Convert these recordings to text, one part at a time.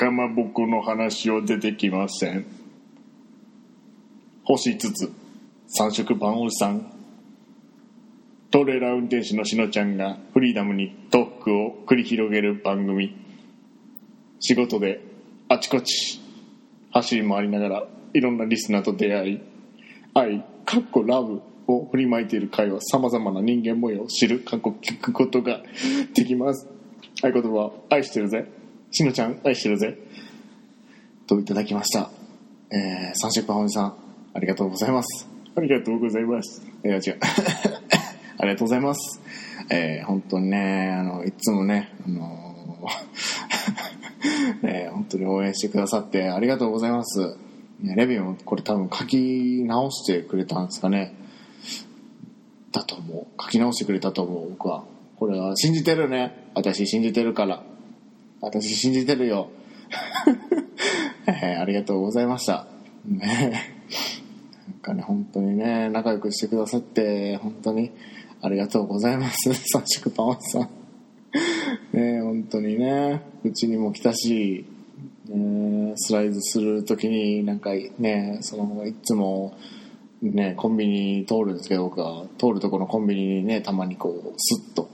かまぼこの話は出てきません。星5つ三色パンおじさん。トレーラー運転手のしのちゃんがフリーダムにトークを繰り広げる番組。仕事であちこち走り回りながらいろんなリスナーと出会い愛かっこラブを振りまいている会話さまざまな人間模様を知る過去聞くことができます。合言葉愛してるぜ。しのちゃん愛してるぜといただきました、えー、三色パンおじさんありがとうございますありがとうございますいや違うありがとうございます。えー本当にね、あの、いつもね、あのー ね、本当に応援してくださってありがとうございます。ねレビューもこれ多分書き直してくれたんですかね。だと思う。書き直してくれたと思う、僕は。これは信じてるね。私信じてるから。私信じてるよ。えーありがとうございました。ねなんかね、本当にね、仲良くしてくださって、本当にありがとうございます。三色パンさん。ね本当にね、うちにも来たし、ねスライドするときになんかね、その、いつも、ね、コンビニ通るんですけど、僕は通るとこのコンビニにね、たまにこう、スッと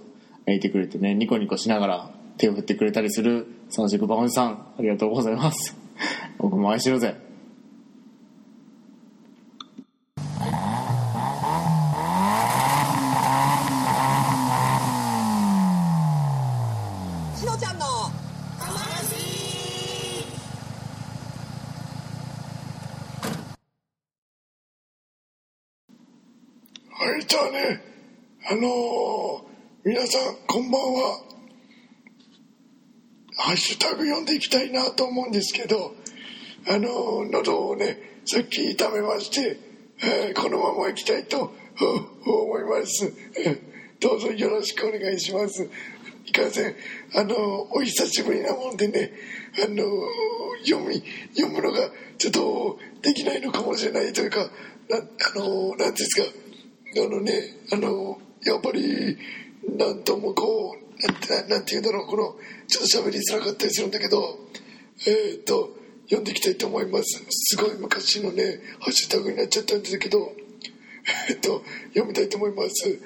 いてくれてね、ニコニコしながら手を振ってくれたりする三色パンおじさん、ありがとうございます。僕も愛してるぜ。しのちゃんのはい、じゃあね、あのー皆さん、こんばんは。ハッシュタグ読んでいきたいなと思うんですけど、あの喉をね、さっき痛めまして、えーこのまま行きたいと思います。どうぞよろしくお願いします。いかんせん、あのお久しぶりなもんでね、あの読み、読むのがちょっとできないのかもしれないというか、なあのなんですか、あのね、あの、やっぱり、なんともこう、なんて、なんて言うんだろう、この、ちょっと喋りづらかったりするんだけど、えーっと、読んでいきたいと思います。すごい昔のね、ハッシュタグになっちゃったんですけど、えーっと、読みたいと思います。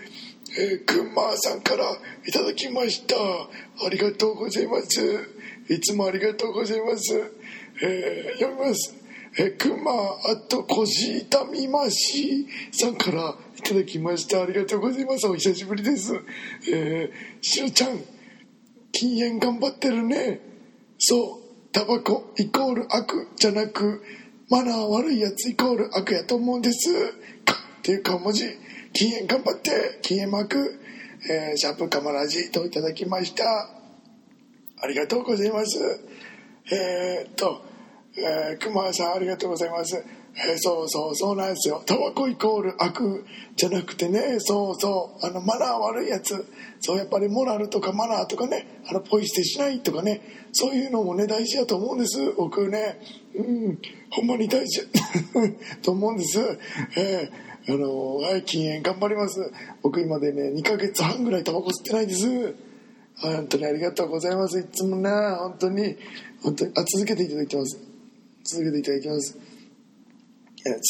えー、くんまーさんからいただきました。ありがとうございます。いつもありがとうございます。えー読みます。えー、くまあと腰痛みましさんからただきました。ありがとうございます。お久しぶりです。えー、しろちゃん、禁煙頑張ってるね。そう、タバコイコール悪じゃなく、マナー悪いやつイコール悪やと思うんです。かっていう顔文字、禁煙頑張って、禁煙マーク、えーシャープカマラジといただきました。ありがとうございます。えーっと、えー、熊さんありがとうございます。えーそうそうそうなんですよ。タバコイコール悪じゃなくてね、そうそう、あのマナー悪いやつ、そうやっぱりモラルとかマナーとかね、あのポイ捨てしないとかね、そういうのもね大事だと思うんです。僕ね、うん、ほんまに大事 と思うんです。えーあのはい禁煙頑張ります。僕今でね2ヶ月半ぐらいタバコ吸ってないです。本当にありがとうございます。いつもね、本当に、本当に、あ、続けていただいてます。続けていただきます。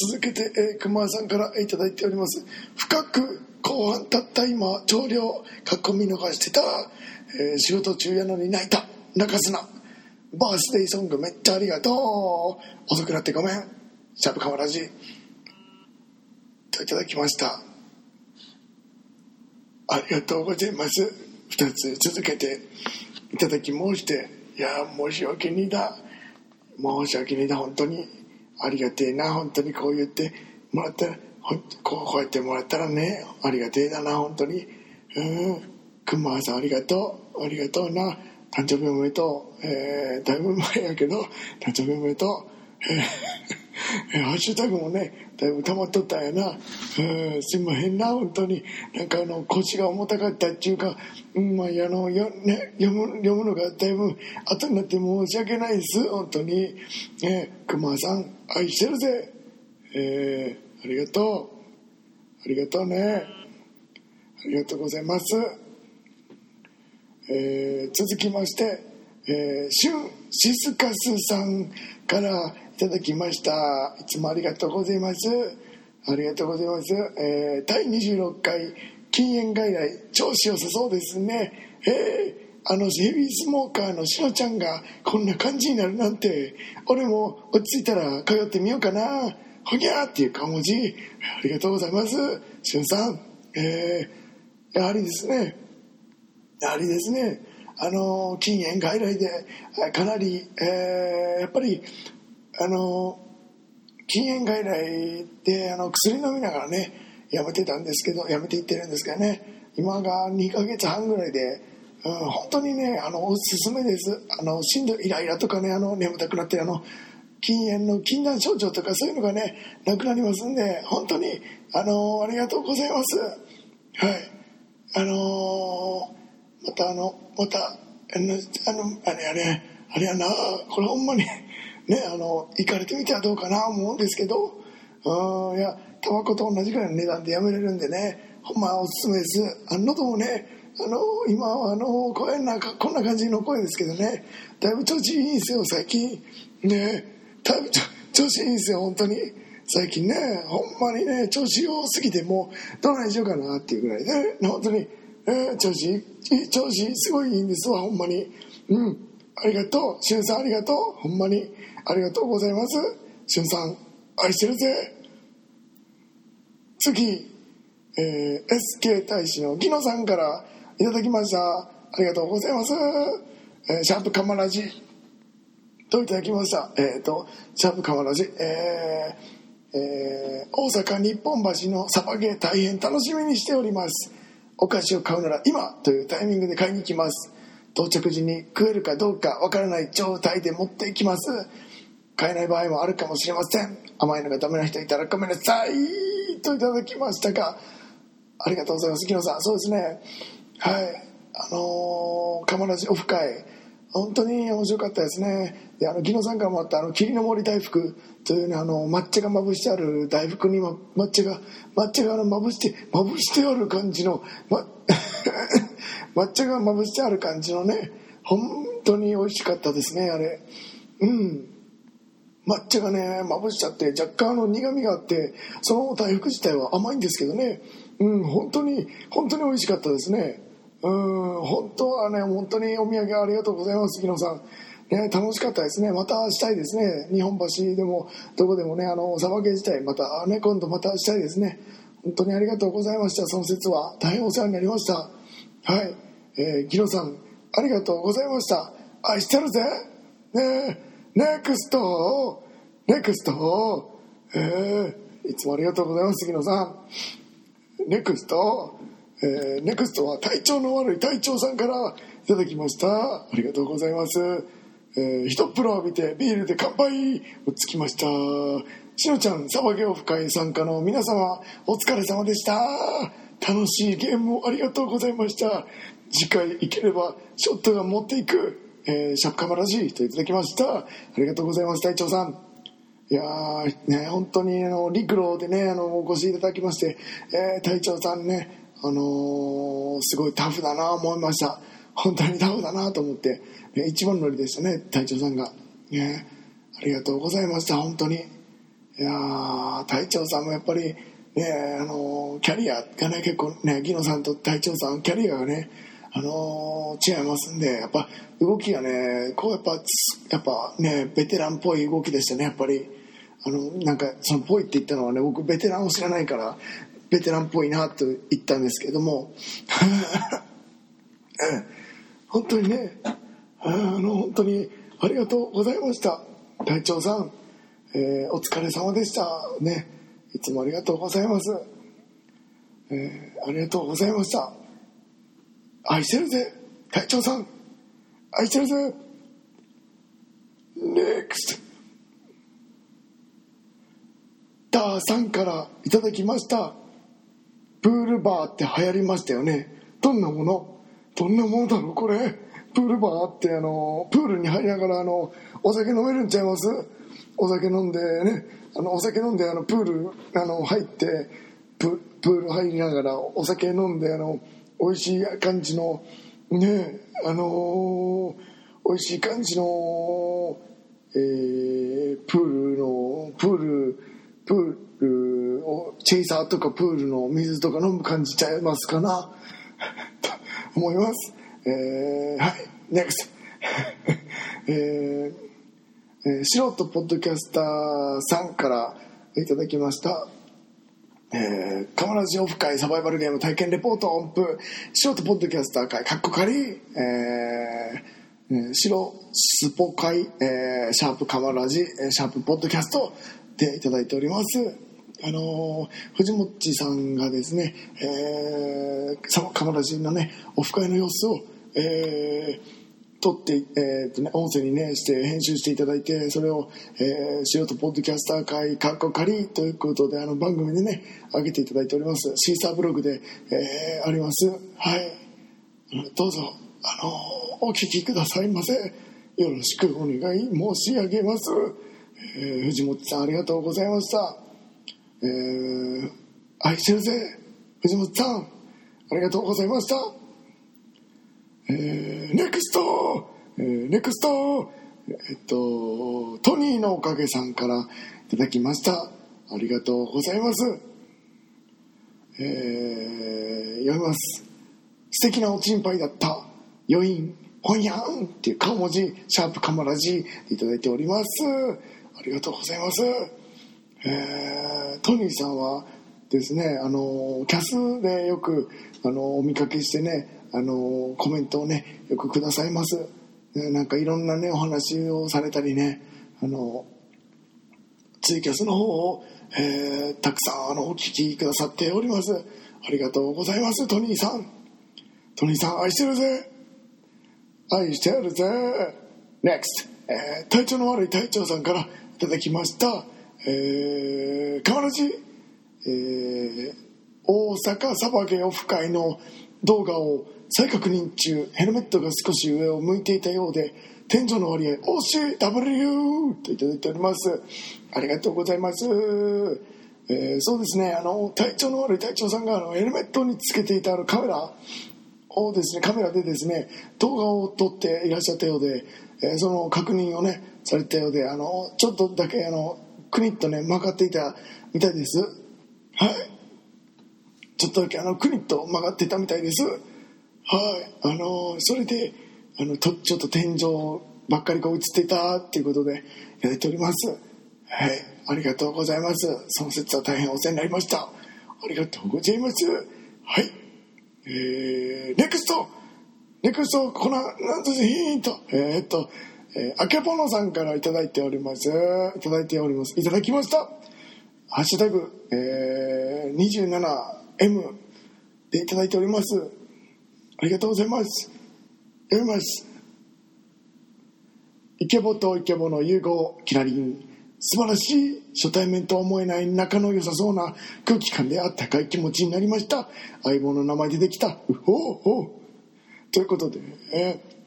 続けて、えー、熊さんからいいております。深く後半たった今、長領、かっこ見逃してた、えー仕事中やのに泣いた、泣かすな。バースデーソングめっちゃありがとう。遅くなってごめん。シャープカマラジ。といただきました。ありがとうございます。二つ続けていただき申して、いや、申し訳にだ。申し訳にだ、本当に。ありがてえな、本当にこう言ってもらったら、こうこうやってもらったらね、ありがてえだな、本当に。うん。くまさんありがとう。ありがとうな。誕生日おめでとう。えー、だいぶ前やけど、誕生日おめでとう。えーハッシュタグもね、だいぶ溜まっとったんやな。うん、すいまへんな、本当に。なんかあの、腰が重たかったっていうか、うん、まあ、あの、よね、読む、読むのがだいぶ後になって申し訳ないです、本当に。えー、熊さん、愛してるぜ。えー、ありがとう。ありがとうね。ありがとうございます。えー続きまして、えー、しゅんしすかすさんからいただきましたいつもありがとうございますありがとうございます、えー、第26回禁煙外来調子良さそうですねえーあのヘビースモーカーのしのちゃんがこんな感じになるなんて俺も落ち着いたら通ってみようかな。ほにゃーっていう顔文字。ありがとうございます。しゅんさん。えー、やはりですね。やはりですね。あの禁煙外来でかなり、えー、やっぱりあの禁煙外来であの薬飲みながらねやめてたんですけどやめていってるんですけどね。今が2ヶ月半ぐらいで、うん、本当にねあのおすすめです。あのしんどいイライラとかねあの眠たくなってあの禁煙の禁断症状とかそういうのがねなくなりますんで本当にあのありがとうございます。はい。あのまたあのまたあのあのあれあれあれやなこれほんまにねあの行かれてみてはどうかな思うんですけどうんいやタバコと同じぐらいの値段でやめれるんでねほんまおすすめです。あの喉もねあの今はあの声なんかこんな感じの声ですけどね。だいぶ調子いいんですよ最近。ね。だいぶ調子いいんですよ本当に。最近ねほんまにね調子良すぎてもうどないしようかなっていうぐらい、ね、本当に、えー、調子調子すごいいいんですわほんまに。うん。ありがとう。しゅんさんありがとう。ほんまに。ありがとうございます。しゅんさん愛してるぜ。次、えー、SK 大使のギノさんからいただきました。ありがとうございます、えー、シャープカマラジ。といただきました。えっ、ー、とシャープカマラジ。えー、えー、大阪日本橋のサバゲー大変楽しみにしております。お菓子を買うなら今というタイミングで買いに行きます。到着時に食えるかどうかわからない状態で持っていきます。買えない場合もあるかもしれません。甘いのがダメな人いたらごめんなさい。といただきましたがありがとうございます。木野さん。そうですね。はい。あのー、カマラジオフ会。本当に面白かったですね。であの木野さんからもあったあの霧の森大福。というねあの抹茶がまぶしてある大福に抹茶が抹茶がまぶしてまぶしてある感じの、ま、抹茶がまぶしてある感じのね本当に美味しかったですねあれ。うん。抹茶がねまぶしちゃって若干の苦みがあってその大福自体は甘いんですけどね。うん本当に本当に美味しかったですね。うん本当はね本当にお土産ありがとうございます杉野さん。ね、楽しかったですね。またしたいですね。日本橋でもどこでもねあのサバゲー自体またね今度またしたいですね。本当にありがとうございました。その説は。大変お世話になりました。はい、えー、ギロさんありがとうございました。愛してるぜ。ねネクスト。ネクスト。えー、いつもありがとうございます杉野さん。ネクスト。えー、ネクストは体調の悪い隊長さんからいただきました。ありがとうございます。えー、一風呂浴びてビールで乾杯をつきました。しのちゃんサバゲオフ会参加の皆様お疲れ様でした。楽しいゲームをありがとうございました。次回行ければショットガン持っていく、えー、シャープカマラジーといただきました。ありがとうございます隊長さん。いやーね本当にあの陸路でねあのお越しいただきまして、えー、隊長さんねあのー、すごいタフだな思いました。本当にタフだなと思って。ね、一番乗りでしたね隊長さんが。ねありがとうございました本当に。いや隊長さんもやっぱりねあのキャリアがね結構ねギノさんと隊長さんキャリアがねあの違いますんでやっぱ動きがねこうやっぱやっぱねベテランっぽい動きでしたねやっぱり。あのなんかその「ぽい」って言ったのはね僕ベテランを知らないからベテランっぽいなと言ったんですけども。本当にね。あの本当にありがとうございました。隊長さん、えー、お疲れ様でした。ね。いつもありがとうございます、えー、ありがとうございました。愛してるぜ。隊長さん。愛してるぜ。NEXT ダーさんからいただきました。プールバーって流行りましたよね。どんなもの？どんなものだろう？これ。プールバーってあのプールに入りながらあのお酒飲めるんちゃいます？お酒飲んでねあのお酒飲んであのプールあの入ってププール入りながらお酒飲んであの美味しい感じのねあの美味しい感じの、えー、プールのプールプールをチェイサーとかプールの水とか飲む感じちゃいますかな？と 思います。えー、はい。NEXT えーえー、素人ポッドキャスターさんからいただきました。えー、カマラジオフ会サバイバルゲーム体験レポート音符素人ポッドキャスター会カッコ仮。えー、白スポ会、えー、シャープカマラジシャープポッドキャストでいただいております。あの、藤もっちさんがですね、えー、カマラジのねオフ会の様子を、えー撮って、えーとね、音声にねして編集していただいてそれを、えー、素人ポッドキャスター会かっこ仮ということであの番組でね上げていただいておりますシーサーブログで、えー、あります。はい。どうぞあのお聞きくださいませ。よろしくお願い申し上げます、えー、藤本さんありがとうございました。えー、愛してるぜ藤本さんありがとうございましたえー、ネクスト、えー、ネクスト、えっと、トニーのおかげさんからいただきました。ありがとうございます。えー、読みます。素敵なおちんぱいだった。余韻、ほんやんっていう顔文字、シャープカマラジいただいております。ありがとうございます。えー、トニーさんはですね、あの、キャスでよく、あの、お見かけしてね、あのコメントをねよくくださいます、ね、なんかいろんなねお話をされたりねあのツイキャスの方を、えー、たくさんあのお聞きくださっております。ありがとうございますトニーさん。トニーさん愛してるぜ。愛してるぜ。NEXT、えー、体調の悪い隊長さんからいただきました。えー、かまらじえー、大阪サバゲオフ会の動画を再確認中。ヘルメットが少し上を向いていたようで天井の割合 OCW といただいております。ありがとうございます、えー、そうですねあの体調の悪い隊長さんがあのヘルメットにつけていたあのカメラ。をですねカメラでですね動画を撮っていらっしゃったようで、えー、その確認をねされたようであのちょっとだけあのクニッとね曲がっていたみたいです。はい。ちょっとだけあのクニッと曲がっていたみたいです。はい。あのそれであのとちょっと天井ばっかりこう映っていたっていうことでいただいております。はい。ありがとうございます。その説は大変お世話になりました。ありがとうございます。はい。えー、ネクスト。ネクストこのなんとヒントえー、っとえー、あけぽのさんから頂いております。いただいております。いただきました。ハッシュタグ、えー、27M でいただいております。ありがとうございます。読みます。イケボとイケボの融合キラリン。素晴らしい初対面とは思えない仲の良さそうな空気感であったかい気持ちになりました。相棒の名前でできた。うほうほう。ということで、えー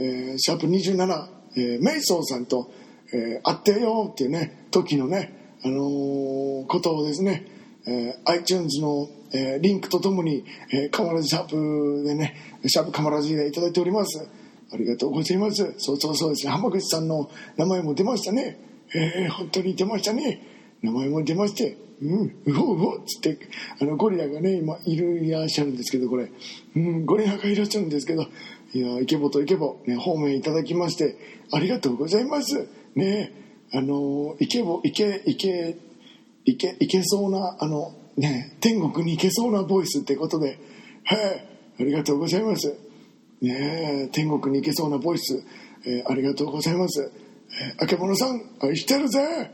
えー、シャープ27、えー、メイソーさんと、えー、会ってよっていうね時のね、あのー、ことをですね、えー、iTunes のえー、リンクとともに、えー、カマラジシャープでね、シャープカマラジでいただいております。ありがとうございます。そうそうそうですね。浜口さんの名前も出ましたね。えー、本当に出ましたね。名前も出まして、うん、うほうほっつって、あの、ゴリラがね、今、いるいらっしゃるんですけど、これ、うん、ゴリラがいらっしゃるんですけど、いや、イケボとイケボ、ね、方面いただきまして、ありがとうございます。ね、あの、イケボ、イケ、イケ、イケ、イケそうな、あの、ね、天国に行けそうなボイスってことで、はい、ありがとうございます。ね、天国に行けそうなボイス、えー、ありがとうございます。えー、あけぼのさん、愛してるぜ。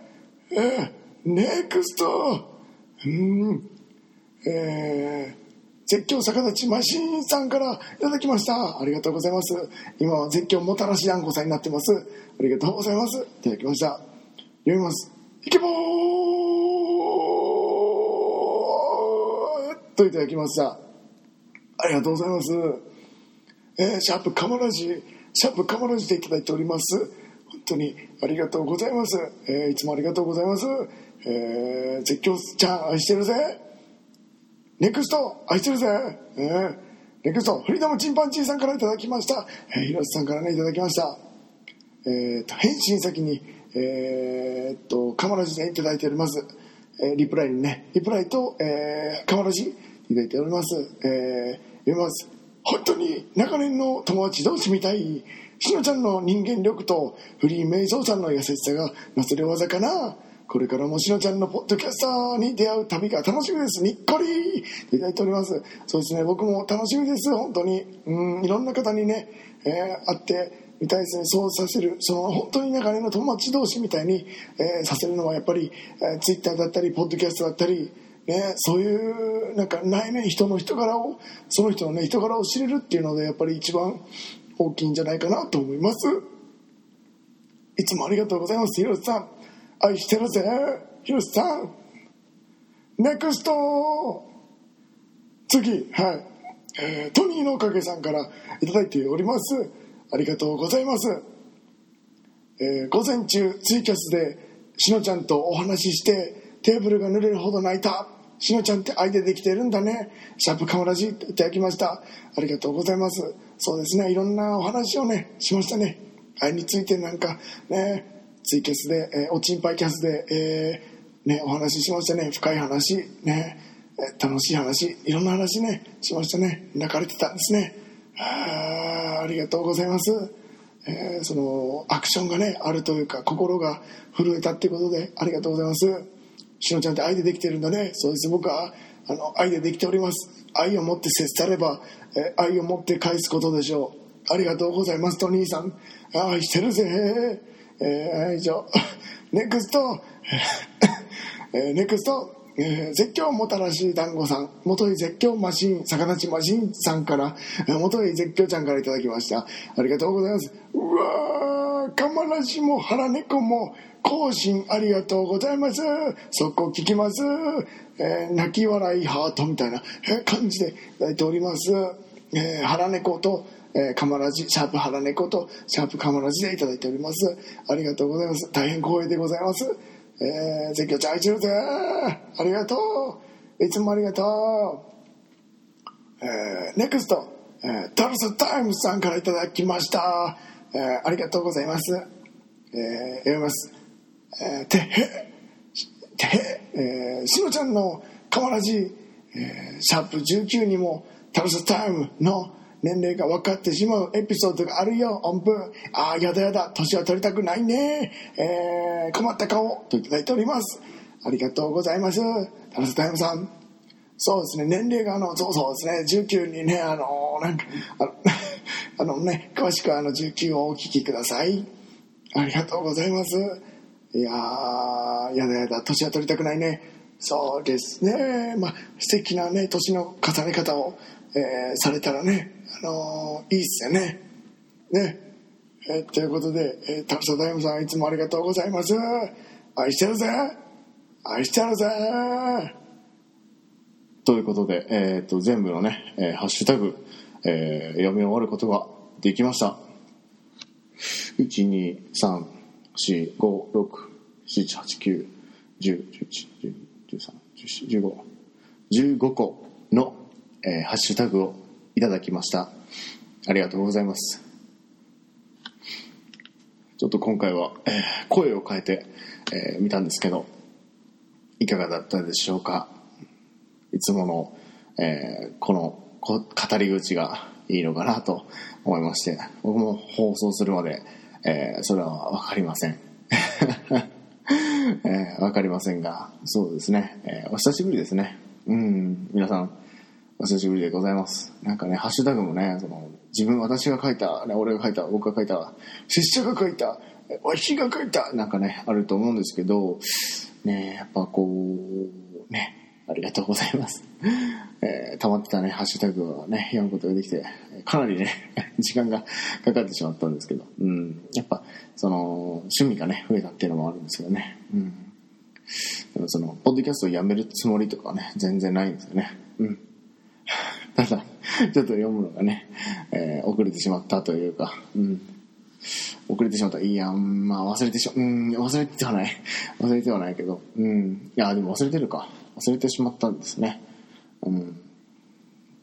えー、ネクスト。うん、えー、絶叫逆立ちマシーンさんからいただきました。ありがとうございます。今は絶叫もたらしあんこさんになってます。ありがとうございます。いただきました。読みます。イケボーといただきましたありがとうございますえー、シャープカマラジシャープカマラジでいただいております本当にありがとうございます、えー、いつもありがとうございます、えー、絶叫ちゃん愛してるぜネクスト愛してるぜ、えーネクストフリーダムチンパンジーさんからいただきました。えー広瀬さんからねいただきました。えー、と返信先にえー、っとカマラジでいただいております、えーリプライにねリプライと、えー、カマラジいただいております、えー読みます。本当に長年の友達同士みたい。しのちゃんの人間力とフリーメイソーさんの優しさがなせる技かな。これからもしのちゃんのポッドキャスターに出会う旅が楽しみです。にっこりいただいております。そうですね。僕も楽しみです。本当に。うん。いろんな方にね、えー会ってみたいですね。そうさせる。その本当に長年の友達同士みたいに、えーさせるのはやっぱり、えツイッターだったりポッドキャストだったりね、そういうなんか内面人の人柄をその人のね人柄を知れるっていうのでやっぱり一番大きいんじゃないかなと思います。いつもありがとうございます。広瀬さん。愛してるぜ広瀬さん。ネクスト。次。はい、えートニーのおかげさんからいいております。ありがとうございます。えー午前中ツイキャスでしのちゃんとお話ししてテーブルが濡れるほど泣いた。しのちゃんって愛でできてるんだね。シャープカマラジいただきました。ありがとうございます。そうですね。いろんなお話をねしましたね。愛についてなんかね。ツイキャスで、えーおちんぱいキャスで、えーね、お話ししましたね。深い話ねえ楽しい話いろんな話ねしましたね。泣かれてたんですね。あありがとうございます。えーそのアクションがねあるというか心が震えたっていうことでありがとうございます。しのちゃんって愛でできてるんだね。そうです。僕はあの愛でできております。愛を持って接されば、えー愛を持って返すことでしょう。ありがとうございますトニーさん。愛してるぜ。えー、以上 ネクスト。えーネクスト、えー絶叫もたらし団子さん。元井絶叫マシン魚地マシンさんからえー元井絶叫ちゃんからいただきました。ありがとうございます。うわーカマラシも腹猫も更新ありがとうございます。速攻聞きます、えー泣き笑いハートみたいな感じでいただいております、えー腹猫とえーカマラジシャープ腹猫とシャープカマラジでいただいております。ありがとうございます。大変光栄でございます。えー、絶叫ちゃん愛してるぜありがとう。いつもありがとう。えー、ネクスト、えー、タルサタイムさんからいただきました、えー、ありがとうございます、えー、読みます、えー、てへてへ、えー、しのちゃんのカマラジ、えー、シャープ19にもタルサタイムの年齢が分かってしまうエピソードがあるよ。音符。ああやだやだ。年は取りたくないね。えー、困った顔。といただいております。ありがとうございます。タルサタイムさん。そうですね。年齢があのそうそうですね。19にねあのなんかあの ね詳しくあの19をお聞きください。ありがとうございます。いやーやだやだ。年は取りたくないね。そうですね。まあ素敵なね年の重ね方を、えーされたらねあのーいいっすよね。ね。えーということで、えー、タルサダイムさんいつもありがとうございます。愛してるぜ。愛してるぜ。ということで、えー、と全部のね、えーハッシュタグ、えー読み終わることができました。12345678910111213141515個の、えーハッシュタグをいただきました。ありがとうございます。ちょっと今回は、えー声を変えて、えー見たんですけどいかがだったでしょうか？いつもの、えーこの語り口がいいのかなと思いまして僕も放送するまで、えーそれは分かりません、えー分かりませんがそうですね、えお久しぶりですね。うん皆さん。お久しぶりでございますなんかねハッシュタグもねその自分私が書いた、ね、俺が書いた僕が書いた拙者が書いたわしが書いたなんかねあると思うんですけどねやっぱこうねありがとうございます。えー溜まってたね、ハッシュタグをね、読むことができて、かなりね、時間がかかってしまったんですけど、うん。やっぱ、その、趣味がね、増えたっていうのもあるんですけどね、うん。でもその、ポッドキャストをやめるつもりとかね、全然ないんですよね。うん。ただ、ちょっと読むのがね、えー遅れてしまったというか、うん。遅れてしまった。いや、まあ忘れてしま、うん、忘れてはない。忘れてはないけど、うん。いや、でも忘れてるか。忘れてしまったんですね。うん。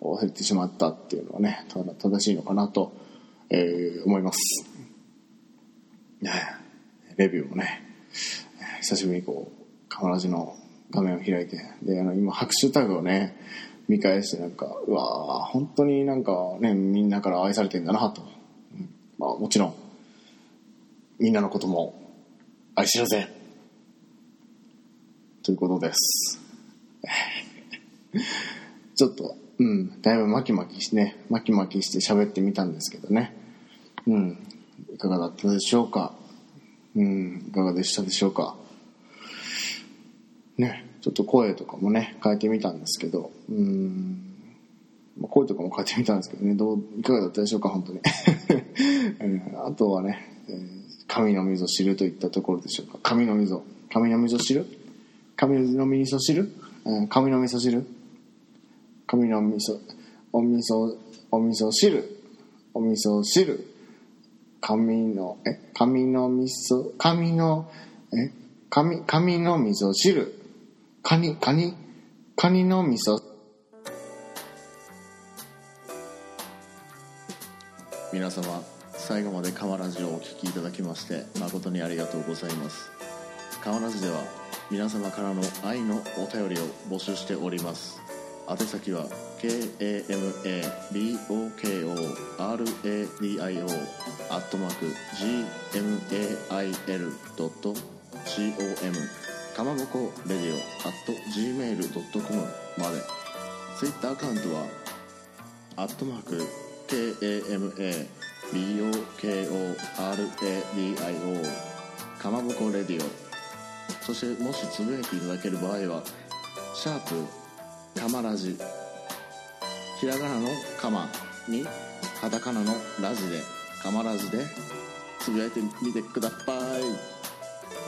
忘れてしまったっていうのはねただ正しいのかなと、えー思いますねレビューもね久しぶりにこうカマラジの画面を開いてであの今ハッシュタグをね見返してなんかうわー本当になんかねみんなから愛されてんだなと、まあもちろんみんなのことも愛してるぜということです。ちょっとうん。だいぶマキマキしてねマキマキして喋ってみたんですけどね。うん。いかがだったでしょうか？うん。いかがでしたでしょうか？ね。ちょっと声とかもね変えてみたんですけどうん。声とかも変えてみたんですけどねどういかがだったでしょうか本当に、あとはね、えー神の味噌汁といったところでしょうか。神の味噌神の味噌汁神の味噌汁、うん、神の味噌汁神の味噌お味噌お味噌汁お味噌汁神のえ？神の味噌神のえ？神神の味噌汁カニカニカニの味噌。皆様最後まで川ラジをお聞きいただきまして誠にありがとうございます。川ラジでは皆様からの愛のお便りを募集しております。宛先は KAMABOKORADIO アットマーク GMAIL.com かまぼこレディオ at gmail.com まで。Twitter アカウントはアットマーク KAMABOKORADIO かまぼこレディオ。そしてもしつぶやいていただける場合はシャープかまラジひらがなのかまにカタカナのラジでかまラジでつぶやいてみてください。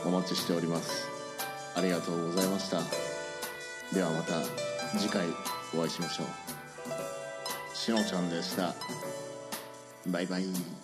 お待ちしております。ありがとうございました。ではまた次回お会いしましょう。しのちゃんでした。バイバイ。